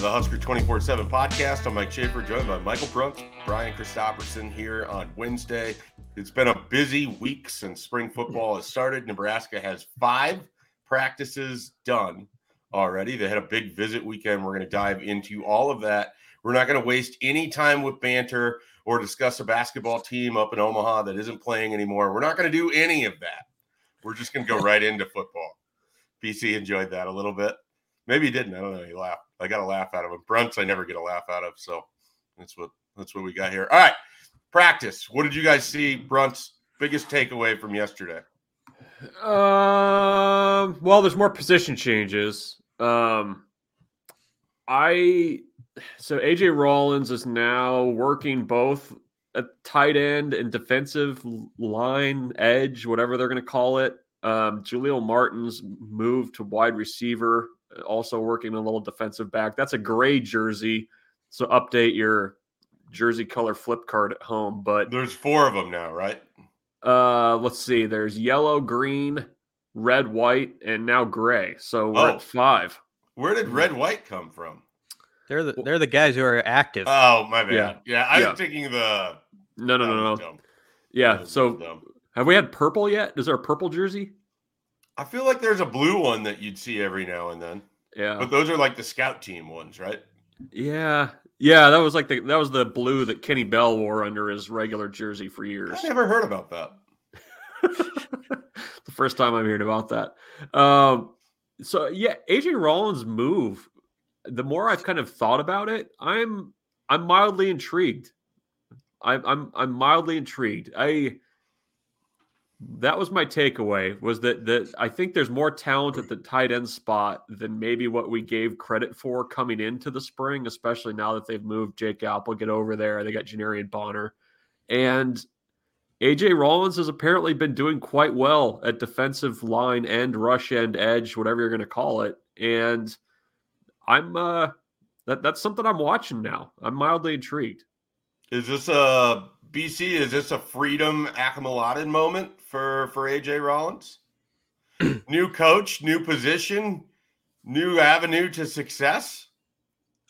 to the Husker 24 7 podcast. I'm Mike Schaefer, joined by Michael Bruntz, Brian Christopherson here on Wednesday. It's been a busy week since spring football has started. Nebraska has five practices done already. They had a big visit weekend. We're going to dive into all of that. We're not going to waste any time with banter or discuss a basketball team up in Omaha that isn't playing anymore. We're not going to do any of that. We're just going to go right into football. PC enjoyed that a little bit. Maybe he didn't. I don't know. He laughed. I got a laugh out of him. Bruntz, I never get a laugh out of. So that's what that's what we got here. All right. Practice. What did you guys see? Bruntz, biggest takeaway from yesterday? Um, well, there's more position changes. Um, I so AJ Rollins is now working both a tight end and defensive line edge, whatever they're going to call it. Um, Martin's moved to wide receiver, also working a little defensive back. That's a gray jersey, so update your jersey color flip card at home. But there's four of them now, right? Uh, let's see. There's yellow, green, red, white, and now gray. So we're oh. at five. Where did red, white come from? They're the they're the guys who are active. Oh my bad. Yeah, yeah I yeah. was thinking the. No, no, no, no. Yeah. So have we had purple yet? Is there a purple jersey? I feel like there's a blue one that you'd see every now and then. Yeah. But those are like the scout team ones, right? Yeah. Yeah, that was like the that was the blue that Kenny Bell wore under his regular jersey for years. I never heard about that. the first time I'm hearing about that. Um, so yeah, AJ Rollins' move. The more I've kind of thought about it, I'm I'm mildly intrigued. I'm I'm I'm mildly intrigued. I that was my takeaway was that that I think there's more talent at the tight end spot than maybe what we gave credit for coming into the spring, especially now that they've moved Jake Applegate over there. They got Janiran Bonner. And AJ Rollins has apparently been doing quite well at defensive line and rush end edge, whatever you're going to call it. And I'm uh that that's something I'm watching now. I'm mildly intrigued. Is this uh, a BC? Is this a freedom Akinmoladun moment for for AJ Rollins? new coach, new position, new avenue to success.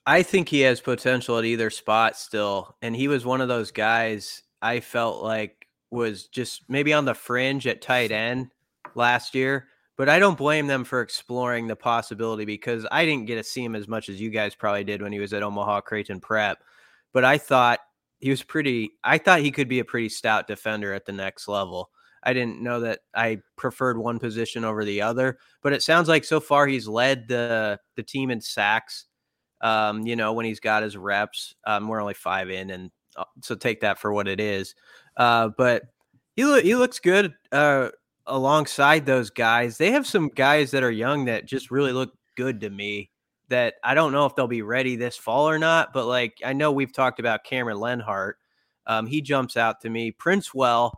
I think he has potential at either spot still, and he was one of those guys I felt like was just maybe on the fringe at tight end last year. But I don't blame them for exploring the possibility because I didn't get to see him as much as you guys probably did when he was at Omaha Creighton Prep. But I thought he was pretty. I thought he could be a pretty stout defender at the next level. I didn't know that I preferred one position over the other, but it sounds like so far he's led the the team in sacks. Um, you know, when he's got his reps, um, we're only five in, and uh, so take that for what it is. Uh, but he lo- he looks good uh, alongside those guys. They have some guys that are young that just really look good to me that I don't know if they'll be ready this fall or not. But like I know we've talked about Cameron Lenhart. Um, he jumps out to me. Princewell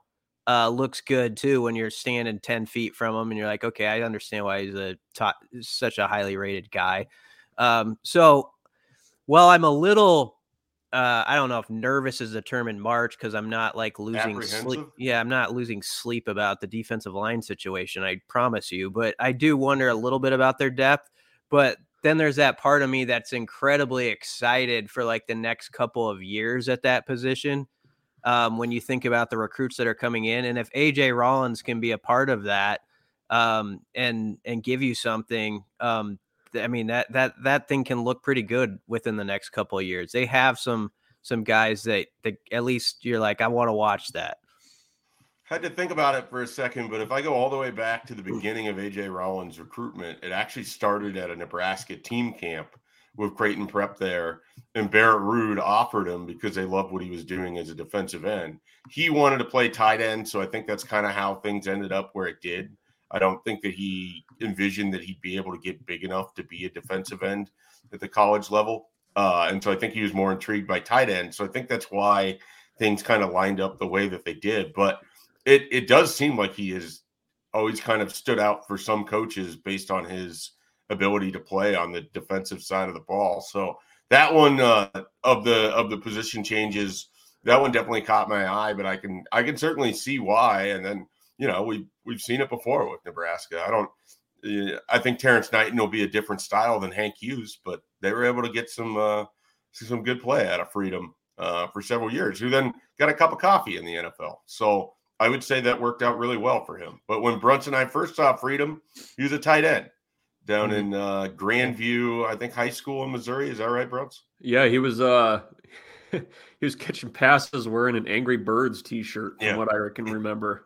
uh, looks good too when you're standing 10 feet from him and you're like, okay, I understand why he's a top, such a highly rated guy. Um, so, well, I'm a little, uh, I don't know if nervous is the term in March because I'm not like losing sleep. Yeah, I'm not losing sleep about the defensive line situation. I promise you, but I do wonder a little bit about their depth. But then there's that part of me that's incredibly excited for like the next couple of years at that position. Um, when you think about the recruits that are coming in, and if AJ Rollins can be a part of that, um, and and give you something, um, I mean that that that thing can look pretty good within the next couple of years. They have some some guys that that at least you're like, I want to watch that had to think about it for a second, but if I go all the way back to the beginning of AJ Rollins' recruitment, it actually started at a Nebraska team camp with Creighton Prep there, and Barrett Ruud offered him because they loved what he was doing as a defensive end. He wanted to play tight end, so I think that's kind of how things ended up where it did. I don't think that he envisioned that he'd be able to get big enough to be a defensive end at the college level. Uh, and so I think he was more intrigued by tight end. So I think that's why things kind of lined up the way that they did. But it it does seem like he has always kind of stood out for some coaches based on his ability to play on the defensive side of the ball. So that one uh, of the of the position changes, that one definitely caught my eye. But I can I can certainly see why. And then you know we we've seen it before with Nebraska. I don't I think Terrance Knighton will be a different style than Hank Hughes, but they were able to get some uh, some good play out of Freedom uh, for several years, who then got a cup of coffee in the NFL. So I would say that worked out really well for him. But when Brunson and I first saw Freedom, he was a tight end down mm-hmm. in uh, Grandview, I think high school in Missouri. Is that right, Brunson? Yeah, he was. uh He was catching passes wearing an Angry Birds T-shirt, from yeah. what I can remember.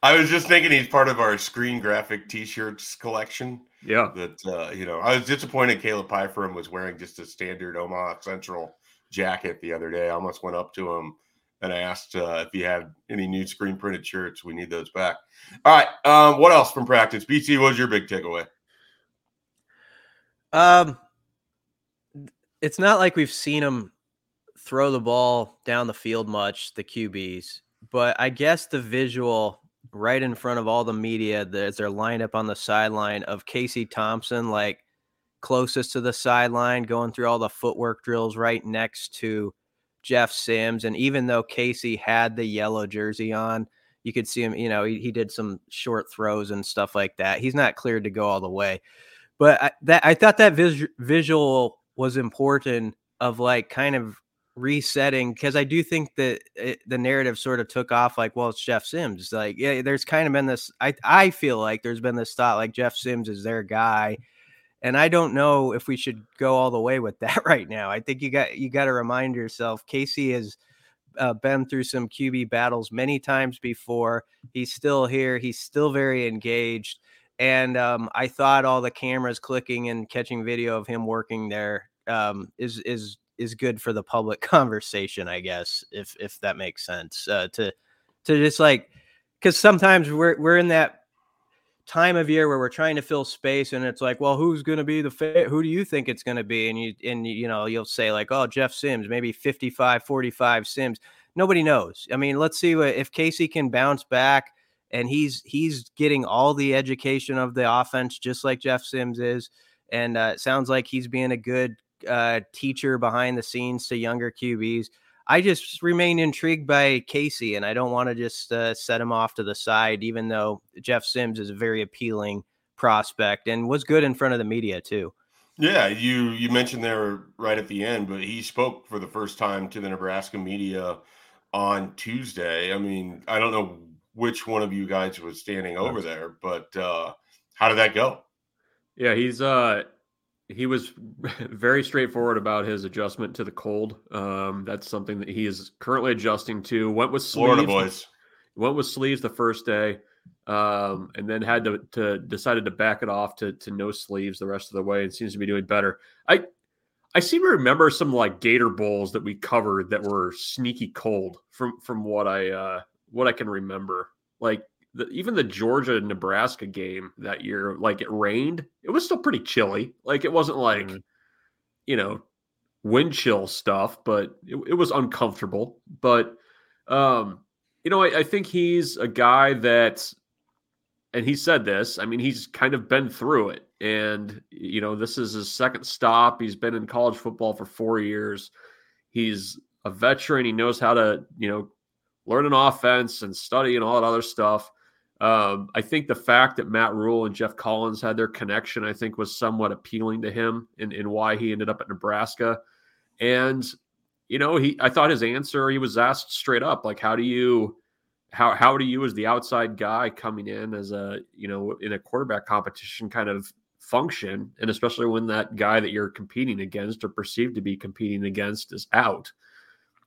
I was just thinking he's part of our screen graphic T-shirts collection. Yeah, that uh, you know, I was disappointed Caleb Pyfrom was wearing just a standard Omaha Central jacket the other day. I almost went up to him and I asked uh, if he had any new screen printed shirts. We need those back. All right. Um, what else from practice? BC, what was your big takeaway? Um, it's not like we've seen him throw the ball down the field much, the QBs, but I guess the visual right in front of all the media as they're lined up on the sideline of Casey Thompson, like closest to the sideline, going through all the footwork drills right next to Jeff Sims. And even though Casey had the yellow jersey on, you could see him, you know, he, he did some short throws and stuff like that. He's not cleared to go all the way. But I, that I thought that vis- visual was important of like kind of resetting because I do think that it, the narrative sort of took off like, well, it's Jeff Sims. Like, yeah, there's kind of been this. I I feel like there's been this thought like Jeff Sims is their guy, and I don't know if we should go all the way with that right now. I think you got you got to remind yourself Casey has uh, been through some QB battles many times before. He's still here. He's still very engaged. And um, I thought all the cameras clicking and catching video of him working there um, is is is good for the public conversation, I guess, if if that makes sense. Uh, to to just like because sometimes we're we're in that time of year where we're trying to fill space and it's like well who's going to be the fa- who do you think it's going to be? And you and you know you'll say like oh jeff sims maybe 55 45 sims. Nobody knows. I mean let's see what if casey can bounce back and he's he's getting all the education of the offense just like jeff sims is and uh, it sounds like he's being a good uh, teacher behind the scenes to younger qbs I just remain intrigued by Casey, and I don't want to just uh, set him off to the side, even though Jeff Sims is a very appealing prospect and was good in front of the media too. Yeah, you you mentioned there right at the end, but he spoke for the first time to the Nebraska media on Tuesday. I mean, I don't know which one of you guys was standing over there, but uh, how did that go? Yeah, he's uh he was very straightforward about his adjustment to the cold. Um, that's something that he is currently adjusting to. Went with sleeves. Florida boys. Went with sleeves the first day, um, and then had to, to decided to back it off to to no sleeves the rest of the way, and seems to be doing better. I I seem to remember some like Gator bowls that we covered that were sneaky cold from from what I uh, what I can remember. Like the, even the Georgia Nebraska game that year, like it rained, it was still pretty chilly. Like it wasn't like, mm-hmm. you know, wind chill stuff, but it, it was uncomfortable. But, um, you know, I, I think he's a guy that, and he said this, I mean, he's kind of been through it. And, you know, this is his second stop. He's been in college football for four years. He's a veteran. He knows how to, you know, learn an offense and study and all that other stuff. Um, I think the fact that Matt Rhule and Geoff Collins had their connection, I think, was somewhat appealing to him in, in why he ended up at Nebraska. And, you know, he I thought his answer, he was asked straight up, like, how do you how how do you as the outside guy coming in as a, you know, in a quarterback competition kind of function? And especially when that guy that you're competing against or perceived to be competing against is out.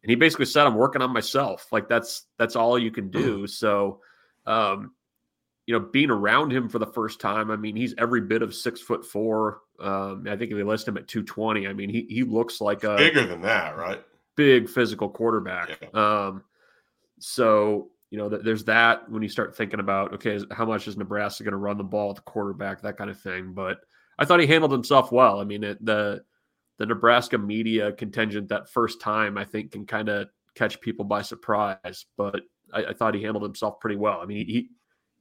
And he basically said, I'm working on myself. Like that's that's all you can do. So um, you know, being around him for the first time, I mean, he's every bit of six foot four. Um, I think if we list him at 220, I mean, he he looks like a bigger than that, right? Big physical quarterback. Yeah. Um, so you know, th- there's that when you start thinking about okay, how much is Nebraska going to run the ball at the quarterback, that kind of thing. But I thought he handled himself well. I mean, it, the the Nebraska media contingent that first time, I think, can kind of catch people by surprise. But I, I, thought he handled himself pretty well. I mean, he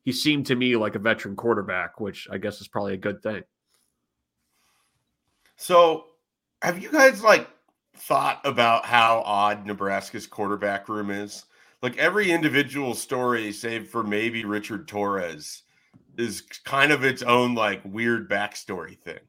he seemed to me like a veteran quarterback, which I guess is probably a good thing. So, have you guys like thought about how odd Nebraska's quarterback room is? Like every individual story, save for maybe Richard Torres, is kind of its own like weird backstory thing.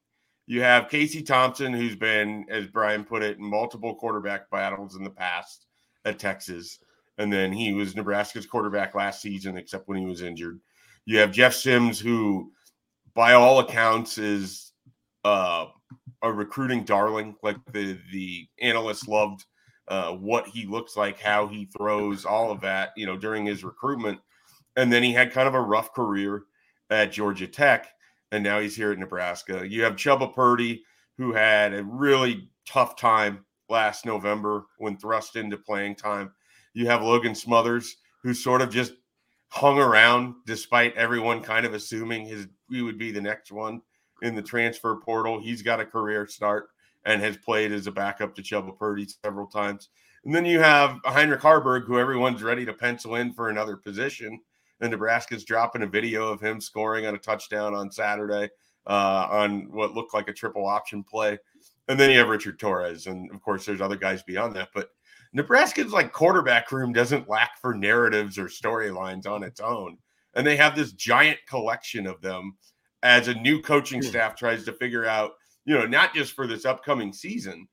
You have Casey Thompson, who's been, as Brian put it, multiple quarterback battles in the past at Texas. And then he was Nebraska's quarterback last season, except when he was injured. You have Jeff Sims, who, by all accounts, is uh, a recruiting darling. Like the the analysts loved uh, what he looks like, how he throws, all of that. You know, during his recruitment, and then he had kind of a rough career at Georgia Tech, and now he's here at Nebraska. You have Chubba Purdy, who had a really tough time last November when thrust into playing time. You have Logan Smothers, who sort of just hung around despite everyone kind of assuming his he would be the next one in the transfer portal. He's got a career start and has played as a backup to Chubba Purdy several times. And then you have Heinrich Haarberg, who everyone's ready to pencil in for another position. And Nebraska's dropping a video of him scoring on a touchdown on Saturday uh, on what looked like a triple option play. And then you have Richard Torres. And of course, there's other guys beyond that. But Nebraska's like quarterback room doesn't lack for narratives or storylines on its own. And they have this giant collection of them as a new coaching hmm. staff tries to figure out, you know, not just for this upcoming season,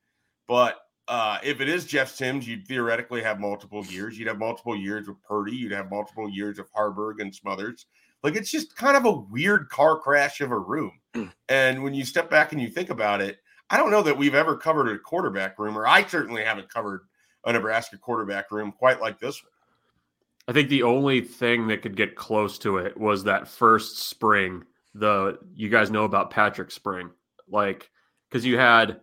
but uh, if it is Jeff Sims, you'd theoretically have multiple years. You'd have multiple years with Purdy. You'd have multiple years of Haarberg and Smothers. Like it's just kind of a weird car crash of a room. Hmm. and when you step back and you think about it, I don't know that we've ever covered a quarterback room, or I certainly haven't covered a Nebraska quarterback room quite like this one. I think the only thing that could get close to it was that first spring. The you guys know about Patrick Spring, like because you had,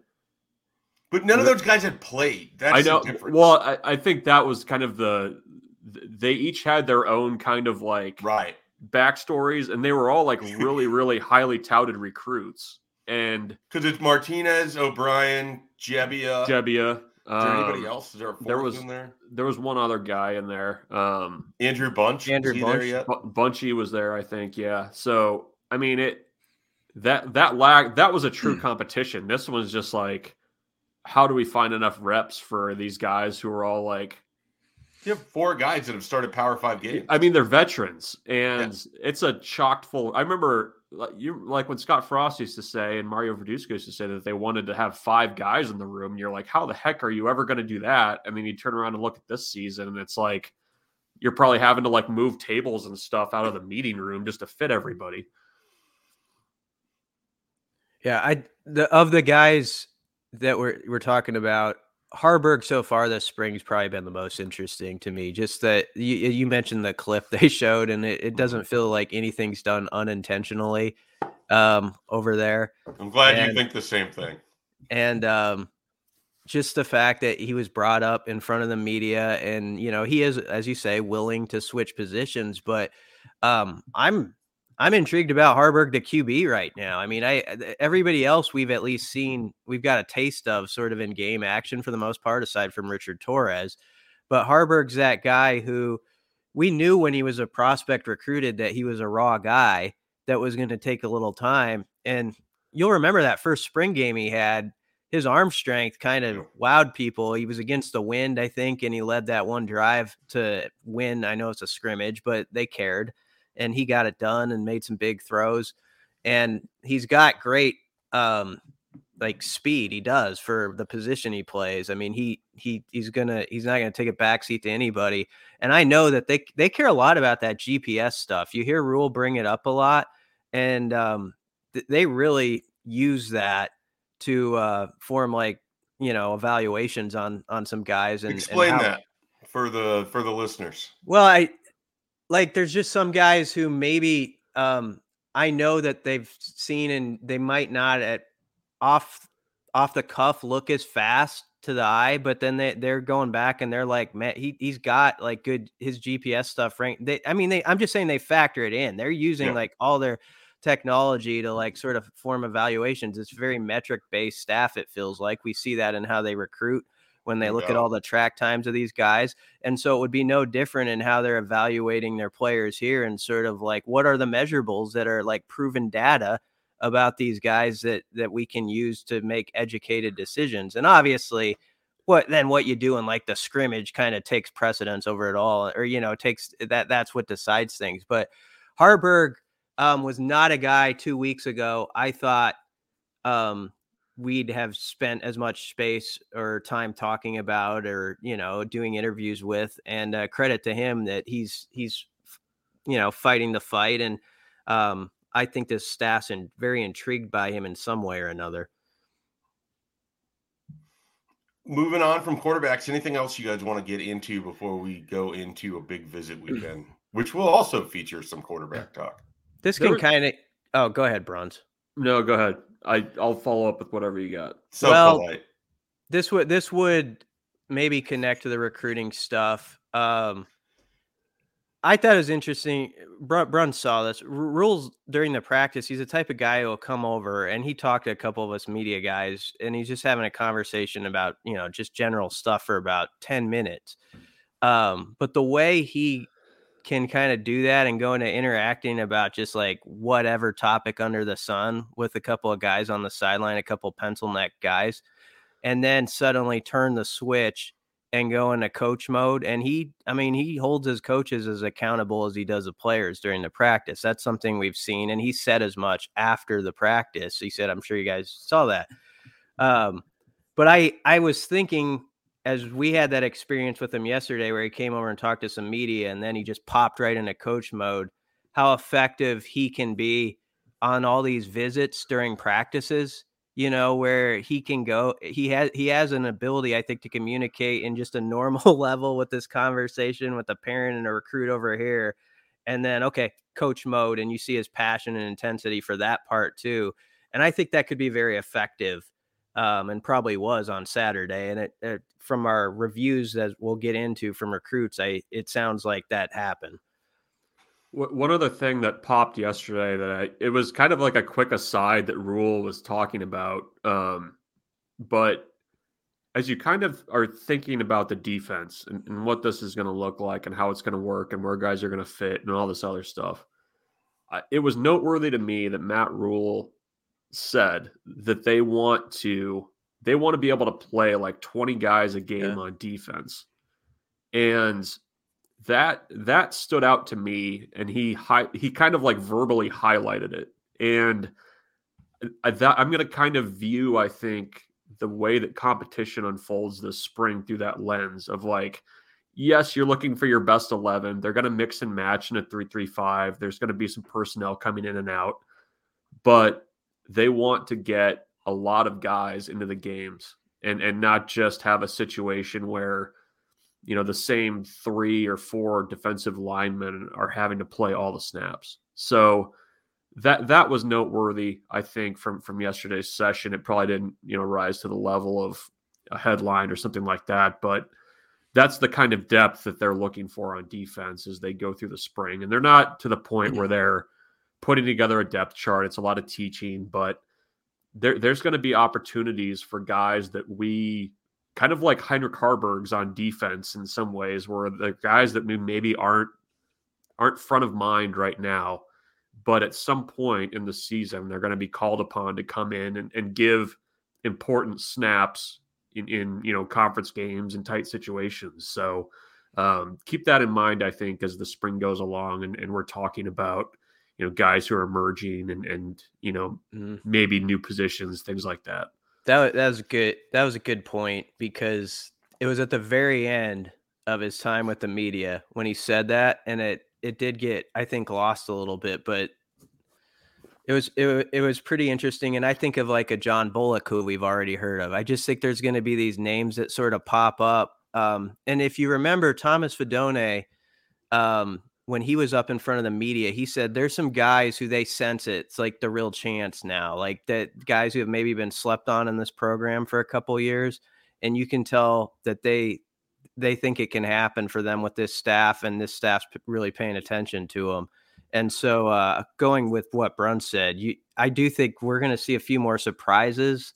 but none of those guys had played. That's I know. Well, I, I think that was kind of the they each had their own kind of like right backstories, and they were all like really, really highly touted recruits. And because it's Martinez, O'Brien, Gebbia, Gebbia, is there anybody um, else? Is there, there was in there? There was one other guy in there. Um, Andrew Bunch. Andrew Bunch. There Bunchy was there, I think. Yeah. So I mean it. That that lag that was a true competition. This one's just like, how do we find enough reps for these guys who are all like you have four guys that have started Power Five games. I mean, they're veterans, and yeah. it's a chocked full. I remember you like when Scott Frost used to say, and Mario Verduzco used to say that they wanted to have five guys in the room. You're like, how the heck are you ever going to do that? And then you turn around and look at this season, and it's like you're probably having to like move tables and stuff out of the meeting room just to fit everybody. Yeah, I the of the guys that we're we're talking about, Haarberg so far this spring's probably been the most interesting to me. Just that you, you mentioned the clip they showed, and it, it, doesn't feel like anything's done unintentionally um, over there. I'm glad and, you think the same thing. And um, just the fact that he was brought up in front of the media, and you know he is, as you say, willing to switch positions. But um, I'm I'm intrigued about Haarberg to QB right now. I mean, I everybody else we've at least seen we've got a taste of sort of in game action for the most part, aside from Richard Torres. But Haarberg's that guy who we knew when he was a prospect recruited that he was a raw guy that was going to take a little time. And you'll remember that first spring game he had, his arm strength kind of wowed people. He was against the wind, I think, and he led that one drive to win. I know it's a scrimmage, but they cared and he got it done and made some big throws. And he's got great um like speed he does for the position he plays. I mean, he he he's gonna he's not gonna take a backseat to anybody. And I know that they they care a lot about that GPS stuff. You hear Rhule bring it up a lot, and um, th- they really use that to uh, form like you know evaluations on on some guys. And explain and how, that for the for the listeners. Well, I like there's just some guys who maybe um I know that they've seen and they might not at off off the cuff look as fast to the eye, but then they they're going back and they're like, man, he he's got like good his GPS stuff right. They I mean they I'm just saying they factor it in. They're using yeah. like all their technology to like sort of form evaluations. It's very metric based staff, it feels like. We see that in how they recruit when they look at all the track times of these guys. And so it would be no different in how they're evaluating their players here and sort of like what are the measurables that are like proven data about these guys that that we can use to make educated decisions. And obviously what then what you do in like the scrimmage kind of takes precedence over it all or you know takes that that's what decides things. But haarberg um, was not a guy two weeks ago. I thought um, we'd have spent as much space or time talking about or you know doing interviews with and uh, credit to him that he's he's you know fighting the fight and um, i think this staff's and very intrigued by him in some way or another. Moving on from quarterbacks anything else you guys want to get into before we go into a big visit weekend which will also feature some quarterback talk? This can kind of oh go ahead Bruntz. No go ahead I I'll follow up with whatever you got. So well, polite. This would this would maybe connect to the recruiting stuff. Um, I thought it was interesting. Brun, Brun saw this. R- Rhule's during the practice. He's the type of guy who will come over and he talked to a couple of us media guys, and he's just having a conversation about you know just general stuff for about ten minutes. Um, but the way he can kind of do that and go into interacting about just like whatever topic under the sun with a couple of guys on the sideline, a couple pencil neck guys, and then suddenly turn the switch and go into coach mode. And he, I mean, he holds his coaches as accountable as he does the players during the practice. That's something we've seen. And he said as much after the practice. He said, I'm sure you guys saw that. Um, but I, I was thinking as we had that experience with him yesterday where he came over and talked to some media and then he just popped right into coach mode how effective he can be on all these visits during practices you know where he can go he has he has an ability i think to communicate in just a normal level with this conversation with a parent and a recruit over here. And then okay coach mode and you see his passion and intensity for that part too. And i think that could be very effective um, and probably was on Saturday. And it, it, from our reviews that we'll get into from recruits, I it sounds like that happened. One other thing that popped yesterday that I, it was kind of like a quick aside that Rhule was talking about, um, but as you kind of are thinking about the defense and, and what this is going to look like and how it's going to work and where guys are going to fit and all this other stuff, it was noteworthy to me that Matt Rhule said that they want to they want to be able to play like 20 guys a game yeah. on defense. And that that stood out to me and he he kind of like verbally highlighted it. And I, that, I'm going to kind of view I think the way that competition unfolds this spring through that lens of like yes, you're looking for your best 11. They're going to mix and match in a 335. There's going to be some personnel coming in and out. But they want to get a lot of guys into the games and and not just have a situation where you know the same three or four defensive linemen are having to play all the snaps. So that that was noteworthy, I think, from from yesterday's session. It probably didn't you know rise to the level of a headline or something like that, but that's the kind of depth that they're looking for on defense as they go through the spring. And they're not to the point where mm-hmm. they're putting together a depth chart. It's a lot of teaching, but there, there's going to be opportunities for guys that we kind of like Heinrich Haarberg's on defense in some ways, where the guys that we maybe aren't aren't front of mind right now, but at some point in the season, they're going to be called upon to come in and, and give important snaps in, in you know conference games and tight situations. So um, keep that in mind, I think, as the spring goes along and, and we're talking about you know guys who are emerging and and you know mm. maybe new positions things like that that, that was good that was a good point because it was at the very end of his time with the media when he said that and it it did get i think lost a little bit but it was it, it was pretty interesting and i think of like a john bullock who we've already heard of i just think there's going to be these names that sort of pop up um, and if you remember thomas fidone um, when he was up in front of the media, he said there's some guys who they sense it. it's like the real chance now, like that guys who have maybe been slept on in this program for a couple years, and you can tell that they they think it can happen for them with this staff, and this staff's really paying attention to them. And so, uh, going with what Brun said, you, I do think we're going to see a few more surprises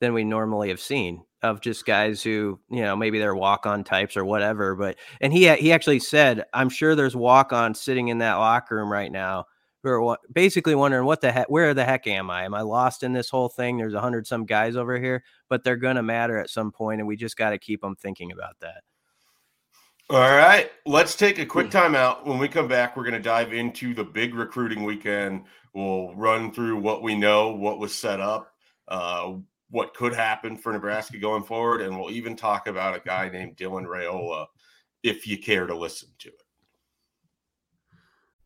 than we normally have seen of just guys who you know maybe they're walk on types or whatever. But and he he actually said, I'm sure there's walk on sitting in that locker room right now who are basically wondering what the heck, where the heck am I? Am I lost in this whole thing? There's a hundred some guys over here, but they're gonna matter at some point, and we just got to keep them thinking about that. All right, let's take a quick timeout. When we come back, we're going to dive into the big recruiting weekend. We'll run through what we know, what was set up, uh, what could happen for Nebraska going forward, and we'll even talk about a guy named Dylan Raiola if you care to listen to it.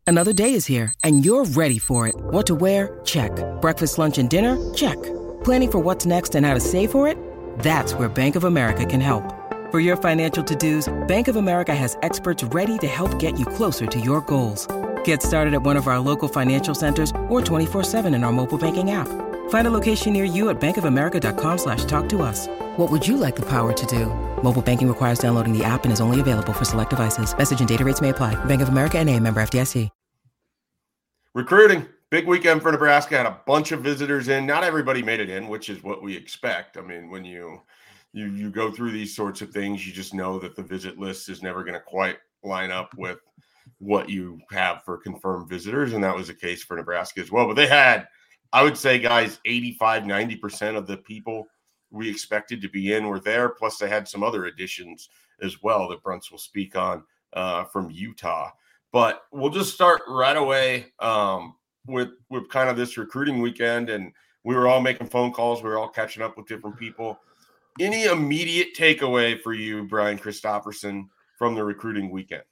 Another day is here, and you're ready for it. What to wear? Check. Breakfast, lunch, and dinner? Check. Planning for what's next and how to save for it? That's where Bank of America can help. For your financial to-dos, Bank of America has experts ready to help get you closer to your goals. Get started at one of our local financial centers or 24-7 in our mobile banking app. Find a location near you at bankofamerica.com slash talk to us. What would you like the power to do? Mobile banking requires downloading the app and is only available for select devices. Message and data rates may apply. Bank of America and a member FDIC. Recruiting. Big weekend for Nebraska. Had a bunch of visitors in. Not everybody made it in, which is what we expect. I mean, when you you you go through these sorts of things, you just know that the visit list is never going to quite line up with what you have for confirmed visitors. And that was the case for Nebraska as well. But they had, I would say, guys, 85, 90% of the people we expected to be in were there. Plus, they had some other additions as well that Bruntz will speak on uh, from Utah. But we'll just start right away um, with with kind of this recruiting weekend, and we were all making phone calls. We were all catching up with different people. Any immediate takeaway for you, Brian Christopherson, from the recruiting weekend?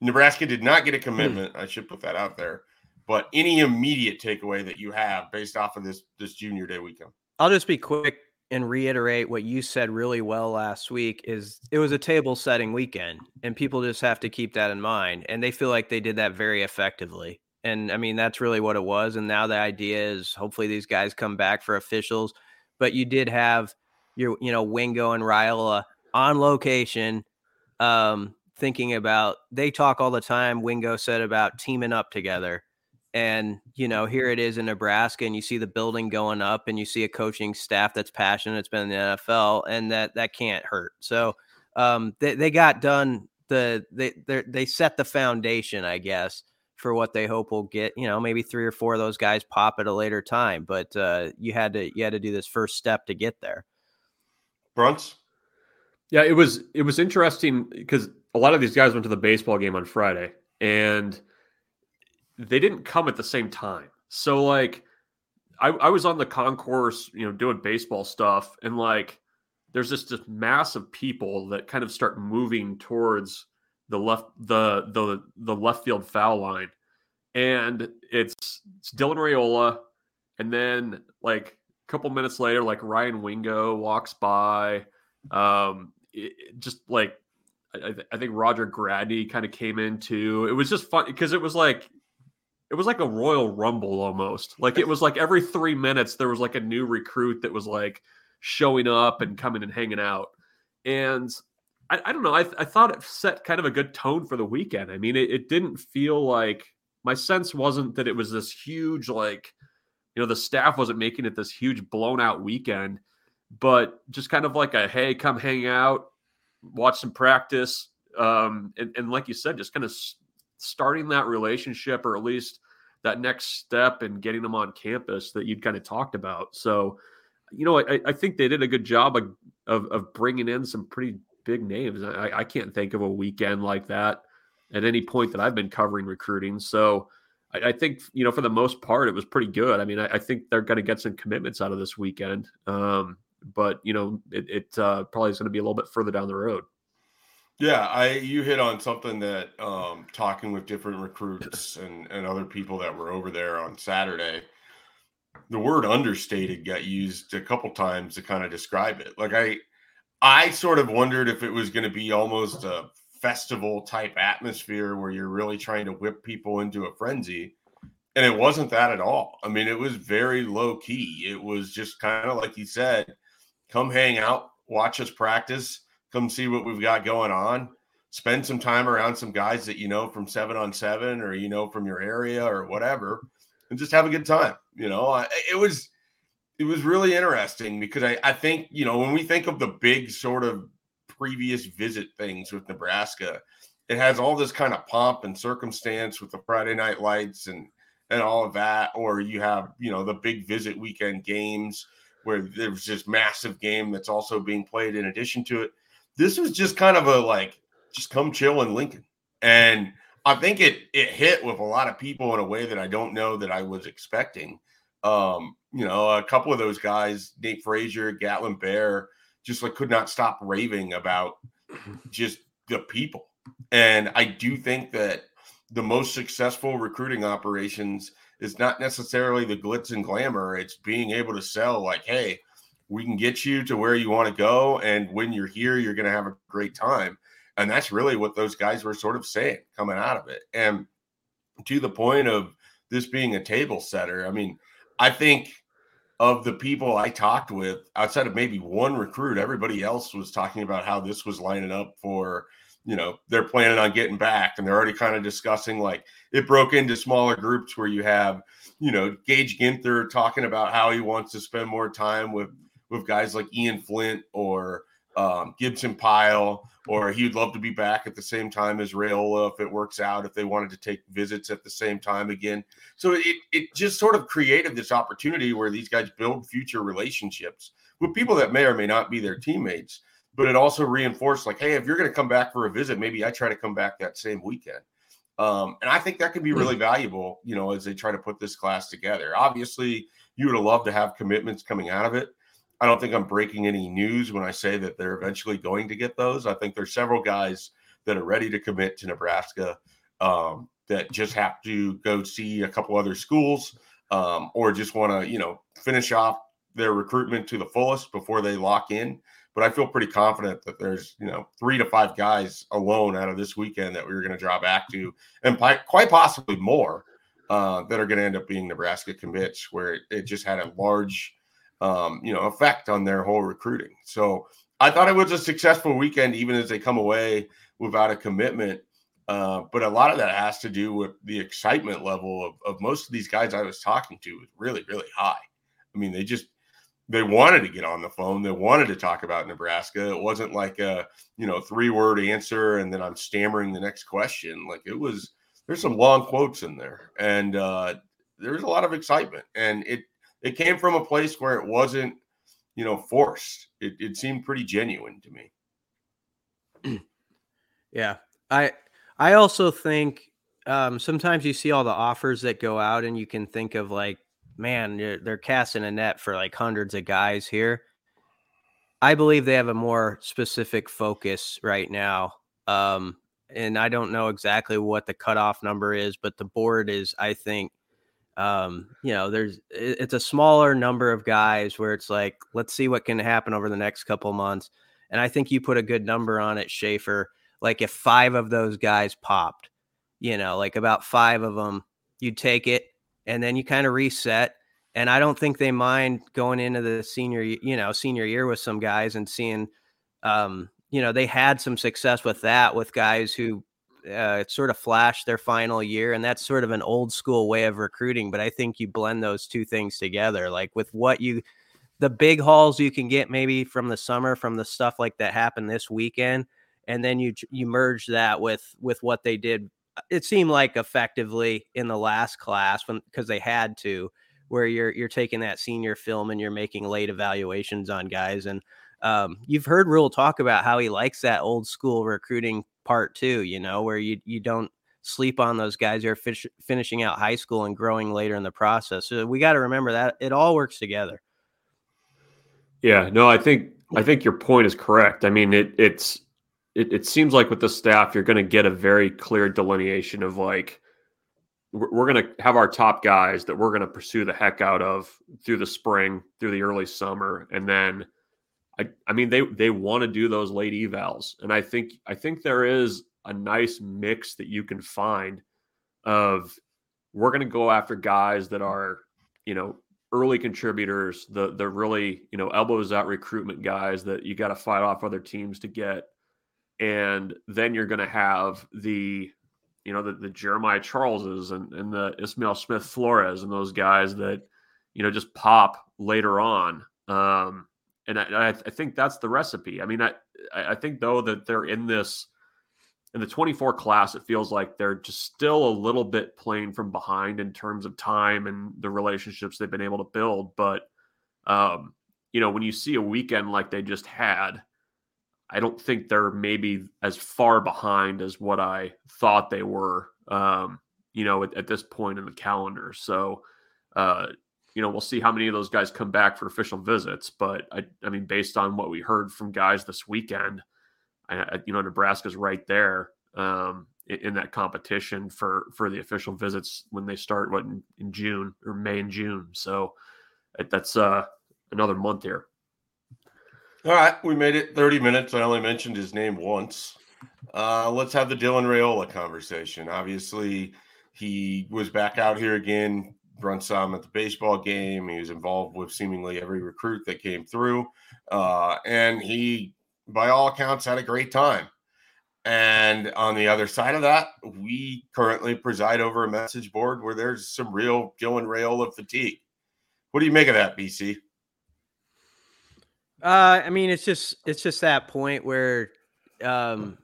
Nebraska did not get a commitment. Hmm. I should put that out there. But any immediate takeaway that you have based off of this this junior day weekend? I'll just be quick and reiterate what you said really well last week is it was a table setting weekend and people just have to keep that in mind and they feel like they did that very effectively and i mean that's really what it was and now the idea is hopefully these guys come back for officials but you did have your you know wingo and Raiola on location um thinking about they talk all the time wingo said about teaming up together and, you know, here it is in Nebraska, and you see the building going up, and you see a coaching staff that's passionate. It's been in the NFL, and that that can't hurt. So um, they they got done the they they set the foundation, I guess, for what they hope will get. You know, maybe three or four of those guys pop at a later time, but uh, you had to you had to do this first step to get there. Bruntz. Yeah, it was it was interesting because a lot of these guys went to the baseball game on Friday, and they didn't come at the same time. So like I, I was on the concourse, you know, doing baseball stuff, and like there's just this mass of people that kind of start moving towards the left the the the left field foul line. And it's, it's Dylan Raiola, and then like a couple minutes later, like Ryan Wingo walks by. Um, it, just like I, I, think Roger Gradney kind of came in too. It was just fun because it was like it was like a Royal Rumble almost. Like it was like every three minutes there was like a new recruit that was like showing up and coming and hanging out. And I, I don't know. I, I thought it set kind of a good tone for the weekend. I mean, it, it didn't feel like my sense wasn't that it was this huge like you know the staff wasn't making it this huge blown out weekend but just kind of like a hey come hang out watch some practice um and, and like you said just kind of starting that relationship or at least that next step in getting them on campus that you'd kind of talked about. So, you know, I, I think they did a good job of, of, of bringing in some pretty big names. I, I can't think of a weekend like that at any point that I've been covering recruiting. So, I, I think you know for the most part it was pretty good. I mean, I, I think they're going to get some commitments out of this weekend. Um, but you know, it, it uh, probably is going to be a little bit further down the road. Yeah, I you hit on something that um talking with different recruits and and other people that were over there on Saturday. The word understated got used a couple times to kind of describe it. Like I I sort of wondered if it was going to be almost a festival type atmosphere where you're really trying to whip people into a frenzy. And it wasn't that at all. I mean, it was very low key. It was just kind of like you said, come hang out, watch us practice come see what we've got going on. Spend some time around some guys that you know from seven on seven or you know from your area or whatever, and just have a good time. You know, it was it was really interesting because I, I think you know when we think of the big sort of previous visit things with Nebraska, it has all this kind of pomp and circumstance with the Friday night lights and and all of that, or you have you know the big visit weekend games where there's this massive game that's also being played in addition to it this was just kind of a like just come chill in Lincoln. And I think it it hit with a lot of people in a way that I don't know that I was expecting. Um, you know, a couple of those guys, Nate Frazier, Gatlin Bair, just like could not stop raving about just the people. And I do think that the most successful recruiting operations is not necessarily the glitz and glamour. It's being able to sell like, hey, we can get you to where you want to go. And when you're here, you're going to have a great time. And that's really what those guys were sort of saying coming out of it. And to the point of this being a table setter, I mean, I think of the people I talked with, outside of maybe one recruit, everybody else was talking about how this was lining up for, you know, they're planning on getting back and they're already kind of discussing like it broke into smaller groups where you have, you know, Gage Ginther talking about how he wants to spend more time with with guys like Ian Flint or um, Gibson Pyle, or he'd love to be back at the same time as Raiola if it works out, if they wanted to take visits at the same time again. So it, it just sort of created this opportunity where these guys build future relationships with people that may or may not be their teammates. But it also reinforced, like, hey, if you're going to come back for a visit, maybe I try to come back that same weekend. Um, and I think that could be really valuable, you know, as they try to put this class together. Obviously, you would have loved to have commitments coming out of it. I don't think I'm breaking any news when I say that they're eventually going to get those. I think there's several guys that are ready to commit to Nebraska um, that just have to go see a couple other schools um, or just want to, you know, finish off their recruitment to the fullest before they lock in. But I feel pretty confident that there's, you know, three to five guys alone out of this weekend that we are going to draw back to, and quite possibly more uh, that are going to end up being Nebraska commits, where it, it just had a large um, you know, effect on their whole recruiting. So I thought it was a successful weekend, even as they come away without a commitment. Uh, but a lot of that has to do with the excitement level of, of most of these guys I was talking to was really, really high. I mean, they just they wanted to get on the phone. They wanted to talk about Nebraska. It wasn't like a you know three word answer and then I'm stammering the next question. Like it was. There's some long quotes in there, and uh, there's a lot of excitement, and it it came from a place where it wasn't, you know, forced. It, it seemed pretty genuine to me. yeah. I I also think um, sometimes you see all the offers that go out and you can think of like, man, they're, they're casting a net for like hundreds of guys here. I believe they have a more specific focus right now. Um, and I don't know exactly what the cutoff number is, but the board is, I think, um, you know, there's it's a smaller number of guys where it's like, let's see what can happen over the next couple months. And I think you put a good number on it, Schaefer. Like if five of those guys popped, you know, like about five of them, you'd take it and then you kind of reset. And I don't think they mind going into the senior, you know, senior year with some guys and seeing, um, you know, they had some success with that with guys who uh, sort of flashed their final year, and that's sort of an old school way of recruiting. But I think you blend those two things together, like with what you, the big hauls you can get maybe from the summer, from the stuff like that happened this weekend, and then you you merge that with with what they did. Uh, it seemed like effectively in the last class when because they had to, where you're you're taking that senior film and you're making late evaluations on guys and. Um, you've heard Rhule talk about how he likes that old school recruiting part too, you know, where you you don't sleep on those guys who are fish, finishing out high school and growing later in the process. So we got to remember that it all works together. Yeah, no, I think I think your point is correct. I mean, it it's it, it seems like with the staff, you're going to get a very clear delineation of like we're, we're going to have our top guys that we're going to pursue the heck out of through the spring, through the early summer, and then I, I mean they they want to do those late evals and i think i think there is a nice mix that you can find of we're going to go after guys that are you know early contributors the the really you know elbows out recruitment guys that you got to fight off other teams to get and then you're going to have the you know the, the jeremiah charleses and, and the ismail smith flores and those guys that you know just pop later on. Um and I, I, think that's the recipe. I mean, I I think though that they're in this in the 24 class, it feels like they're just still a little bit playing from behind in terms of time and the relationships they've been able to build. But um, you know, when you see a weekend like they just had, I don't think they're maybe as far behind as what I thought they were. Um, you know, at, at, this point in the calendar. So, uh, you know, we'll see how many of those guys come back for official visits. But I, I mean, based on what we heard from guys this weekend, I, you know, Nebraska's right there um, in, in, that competition for for the official visits when they start what in, in June or May and June. So that's uh, another month here. All right, we made it 30 minutes. I only mentioned his name once. Uh, let's have the Dylan Raiola conversation. Obviously, he was back out here again. Run some at the baseball game. He was involved with seemingly every recruit that came through, uh, and he, by all accounts, had a great time. And on the other side of that, we currently preside over a message board where there's some real Dylan Raiola fatigue. What do you make of that, BC? Uh, I mean, it's just it's just that point where um,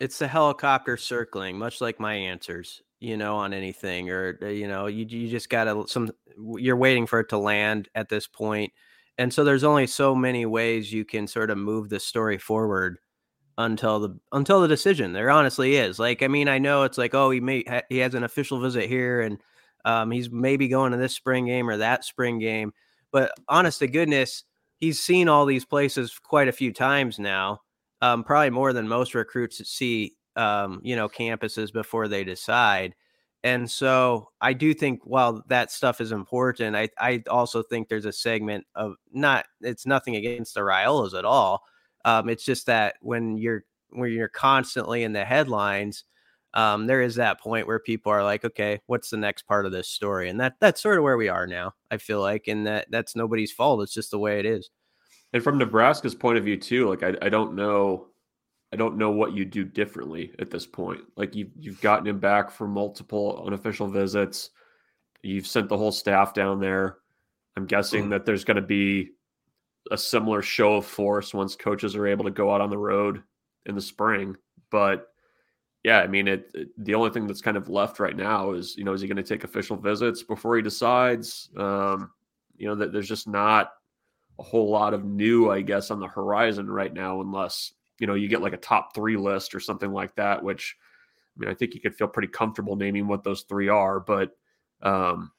it's the helicopter circling, much like my answers, you know, on anything, or uh, you know, you you just gotta some you're waiting for it to land at this point, and so there's only so many ways you can sort of move the story forward until the until the decision. There honestly is. Like, I mean, I know it's like, oh, he may he has an official visit here, and um, he's maybe going to this spring game or that spring game, but honest to goodness, he's seen all these places quite a few times now um, probably more than most recruits see, um, you know, campuses before they decide. And so I do think while that stuff is important, I, I also think there's a segment of not it's nothing against the Raiolas at all. Um, it's just that when you're when you're constantly in the headlines, um, there is that point where people are like, okay, what's the next part of this story? And that that's sort of where we are now. I feel like, and that that's nobody's fault. It's just the way it is. And from Nebraska's point of view too, like I, I don't know I don't know what you do differently at this point. Like you've you've gotten him back for multiple unofficial visits. You've sent the whole staff down there. I'm guessing mm. that there's going to be a similar show of force once coaches are able to go out on the road in the spring. But yeah, I mean, it, it the only thing that's kind of left right now is you know is he going to take official visits before he decides? Um, you know that there's just not a whole lot of new, I guess, on the horizon right now, unless you know you get like a top three list or something like that. Which I mean, I think you could feel pretty comfortable naming what those three are. But um,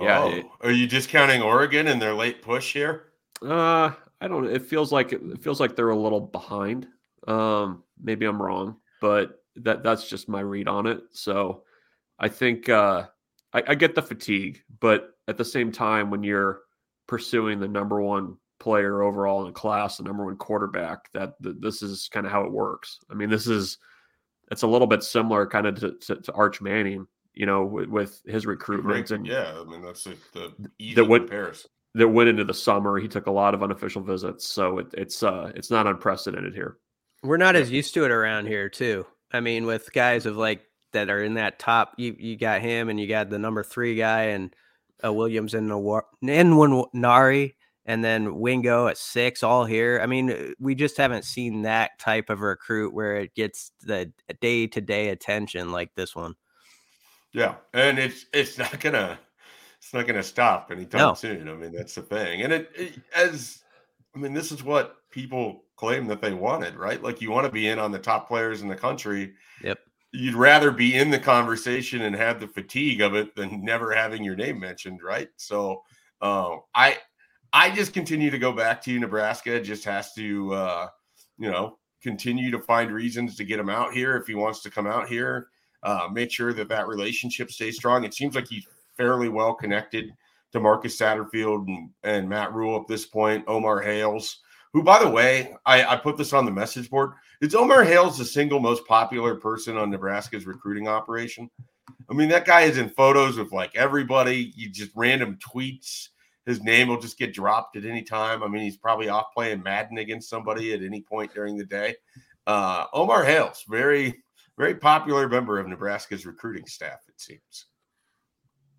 yeah, oh, it, are you discounting Oregon and their late push here? Uh, I don't. Know. It feels like it feels like they're a little behind. Um, maybe I'm wrong, but that that's just my read on it. So I think uh, I, I get the fatigue, but at the same time, when you're pursuing the number one player overall in the class, the number one quarterback. That, this is kind of how it works. I mean, this is it's a little bit similar kind of to, to, to Arch Manning, you know, with, with his recruitment. And yeah, I mean that's like the easy that went, comparison. That went into the summer. He took a lot of unofficial visits, so it, it's uh it's not unprecedented here. We're not yeah. as used to it around here, too. I mean, with guys of like that are in that top, you you got him, and you got the number three guy, and uh, Williams and Nari, and then Wingo at six, all here. I mean, uh, we just haven't seen that type of recruit where it gets the day to day attention like this one. Yeah, and it's it's not gonna it's not gonna stop anytime no. soon. I mean, that's the thing, and it, it as I mean, this is what people claim that they wanted, right? Like you want to be in on the top players in the country. Yep you'd rather be in the conversation and have the fatigue of it than never having your name mentioned, right? So uh, I I just continue to go back to Nebraska. Just has to uh, you know continue to find reasons to get him out here if he wants to come out here. Uh, make sure that that relationship stays strong. It seems like he's fairly well connected to Marcus Satterfield and, and Matt Rhule at this point. Omar Hales who, by the way, I, I put this on the message board. Is Omar Hales the single most popular person on Nebraska's recruiting operation? I mean, that guy is in photos with like everybody. You just random tweets. His name will just get dropped at any time. I mean, he's probably off playing Madden against somebody at any point during the day. Uh, Omar Hales, very, very popular member of Nebraska's recruiting staff, it seems.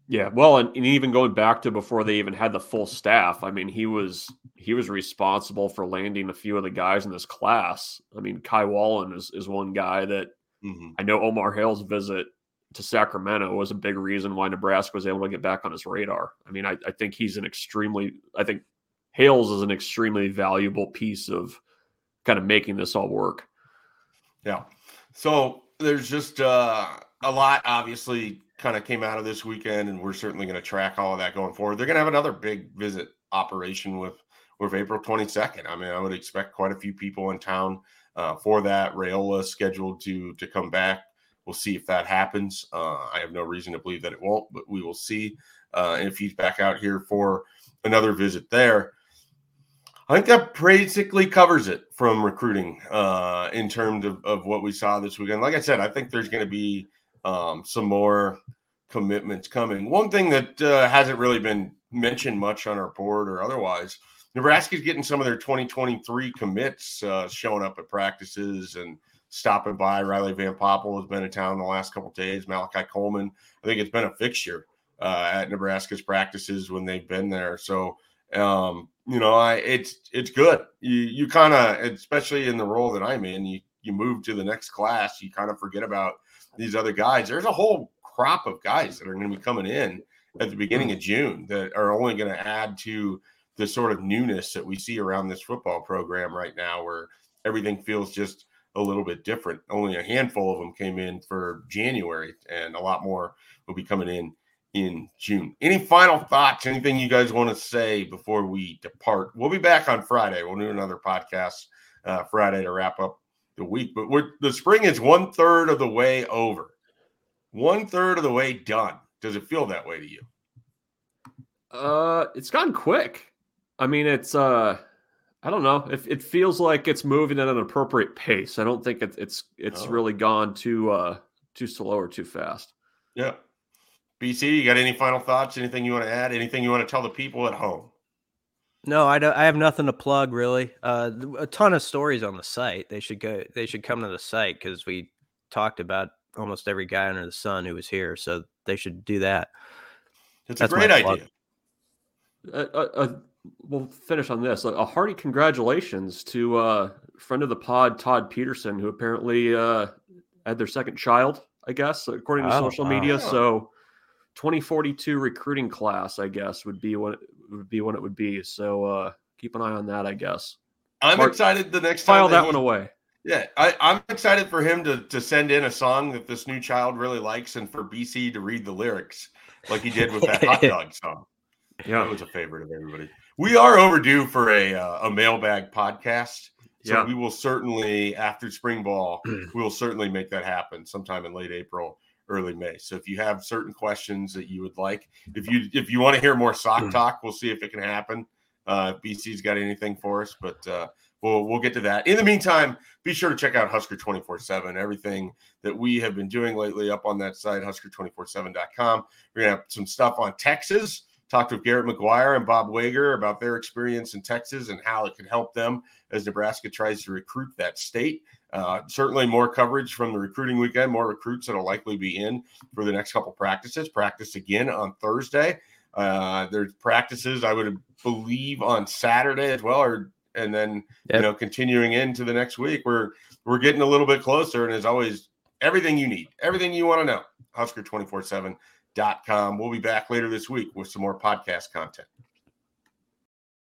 Yeah, well, and, and, even going back to before they even had the full staff, I mean, he was he was responsible for landing a few of the guys in this class. I mean, Kai Wallen is is one guy that mm-hmm. I know Omar Hale's visit to Sacramento was a big reason why Nebraska was able to get back on his radar. I mean, I, I think he's an extremely I think Hales is an extremely valuable piece of kind of making this all work. Yeah. So there's just uh, a lot, obviously, kind of came out of this weekend, and we're certainly going to track all of that going forward. They're going to have another big visit operation with with April 22nd. I mean, I would expect quite a few people in town uh, for that. Raiola scheduled to to come back. We'll see if that happens. Uh, I have no reason to believe that it won't, but we will see uh, if he's back out here for another visit there. I think that basically covers it from recruiting uh, in terms of, of what we saw this weekend. Like I said, I think there's going to be um, some more commitments coming. One thing that uh, hasn't really been mentioned much on our board or otherwise, Nebraska's getting some of their 2023 commits uh, showing up at practices and stopping by. Riley Van Poppel has been in town the last couple days. Malachi Coleman, I think it's been a fixture uh, at Nebraska's practices when they've been there. So um, you know, I it's it's good. You you kind of, especially in the role that I'm in, you you move to the next class, you kind of forget about these other guys. There's a whole crop of guys that are going to be coming in at the beginning of June that are only going to add to the sort of newness that we see around this football program right now, where everything feels just a little bit different. Only a handful of them came in for January, and a lot more will be coming in in June. Any final thoughts? Anything you guys want to say before we depart? We'll be back on Friday. We'll do another podcast uh, Friday to wrap up the week. But the spring is one third of the way over, one third of the way done. Does it feel that way to you? Uh, it's gone quick. I mean, it's uh, I don't know. It, it feels like it's moving at an appropriate pace. I don't think it's it's it's oh. really gone too uh too slow or too fast. Yeah. BC, you got any final thoughts? Anything you want to add? Anything you want to tell the people at home? No, I don't. I have nothing to plug really. Uh, a ton of stories on the site. They should go. They should come to the site because we talked about almost every guy under the sun who was here. So they should do that. It's That's a great idea. Uh, uh, uh, we'll finish on this. A hearty congratulations to uh, friend of the pod, Todd Peterson, who apparently uh, had their second child. I guess according to oh, social wow. media. So 2042 recruiting class, I guess, would be what it would be when it would be. So uh, keep an eye on that, I guess. I'm Mark, excited the next time. file that, that he, one away. Yeah, I, I'm excited for him to to send in a song that this new child really likes, and for BC to read the lyrics like he did with that hot dog song. Yeah, it was a favorite of everybody. We are overdue for a uh, a mailbag podcast. So yeah. we will certainly after spring ball, we will certainly make that happen sometime in late April early May. So if you have certain questions that you would like, if you if you want to hear more sock hmm. talk, we'll see if it can happen. Uh, BC's got anything for us, but uh, we'll we'll get to that. In the meantime, be sure to check out Husker 24/7. Everything that we have been doing lately up on that site, Husker247.com. We're gonna have some stuff on Texas. Talked with Garrett McGuire and Bob Wager about their experience in Texas and how it can help them as Nebraska tries to recruit that state. Uh, certainly more coverage from the recruiting weekend, more recruits that'll likely be in for the next couple practices. Practice again on Thursday. Uh, there's practices, I would believe, on Saturday as well, or and then yep. you know continuing into the next week. We're we're getting a little bit closer, and as always, everything you need, everything you want to know, Husker247.com. We'll be back later this week with some more podcast content.